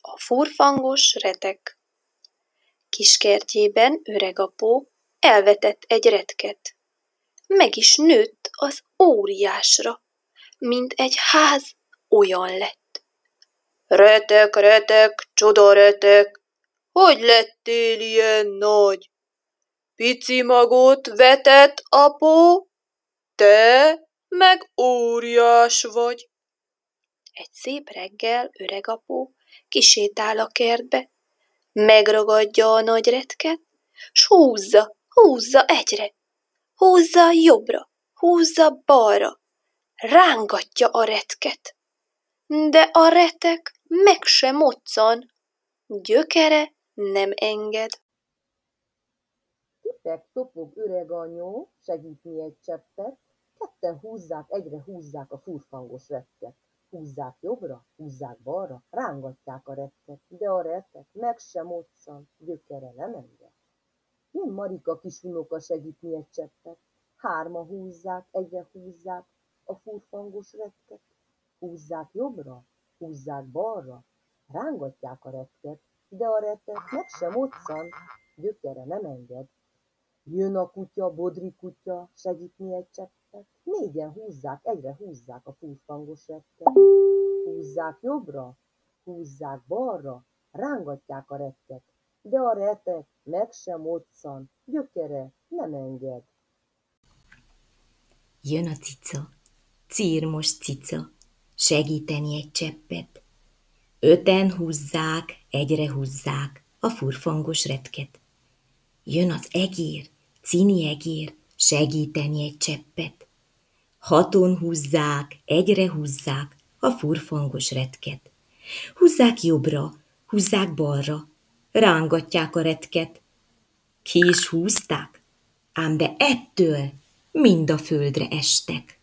A furfangos retek Kiskertjében öregapó elvetett egy retket. Meg is nőtt az óriásra, mint egy ház olyan lett. Retek, retek, csoda retek, hogy lettél ilyen nagy? Pici magot vetett apó, te meg óriás vagy. Egy szép reggel öregapó kisétál a kertbe, megragadja a nagy retket, s húzza, húzza egyre, húzza jobbra, húzza balra, rángatja a retket. De a retek meg sem moccan, gyökere nem enged. Tipek topog öreg anyó, segítni egy cseppet, ketten húzzák, egyre húzzák a furfangos retket. Húzzák jobbra, húzzák balra, rángatják a retket, de a retek meg sem moccan, gyökere nem enged. Jön Marika kis unoka segítni egy cseppet, hárma húzzák, egyre húzzák a furfangos retket. Húzzák jobbra, húzzák balra, rángatják a retket, de a retek meg sem moccan, gyökere nem enged. Jön a kutya, Bodri kutya, segítni egy cseppet, négyen húzzák, egyre húzzák a furfangos retket. Húzzák jobbra, húzzák balra, rángatják a retket, de a retek meg sem moccan, gyökere nem enged. Jön a cica, círmos cica, segíteni egy cseppet. Öten húzzák, egyre húzzák a furfangos retket. Jön az egér, cini egér, segíteni egy cseppet. Haton húzzák, egyre húzzák a furfangos retket. Húzzák jobbra, húzzák balra, rángatják a retket. Ki is húzták, ám de ettől mind a földre estek.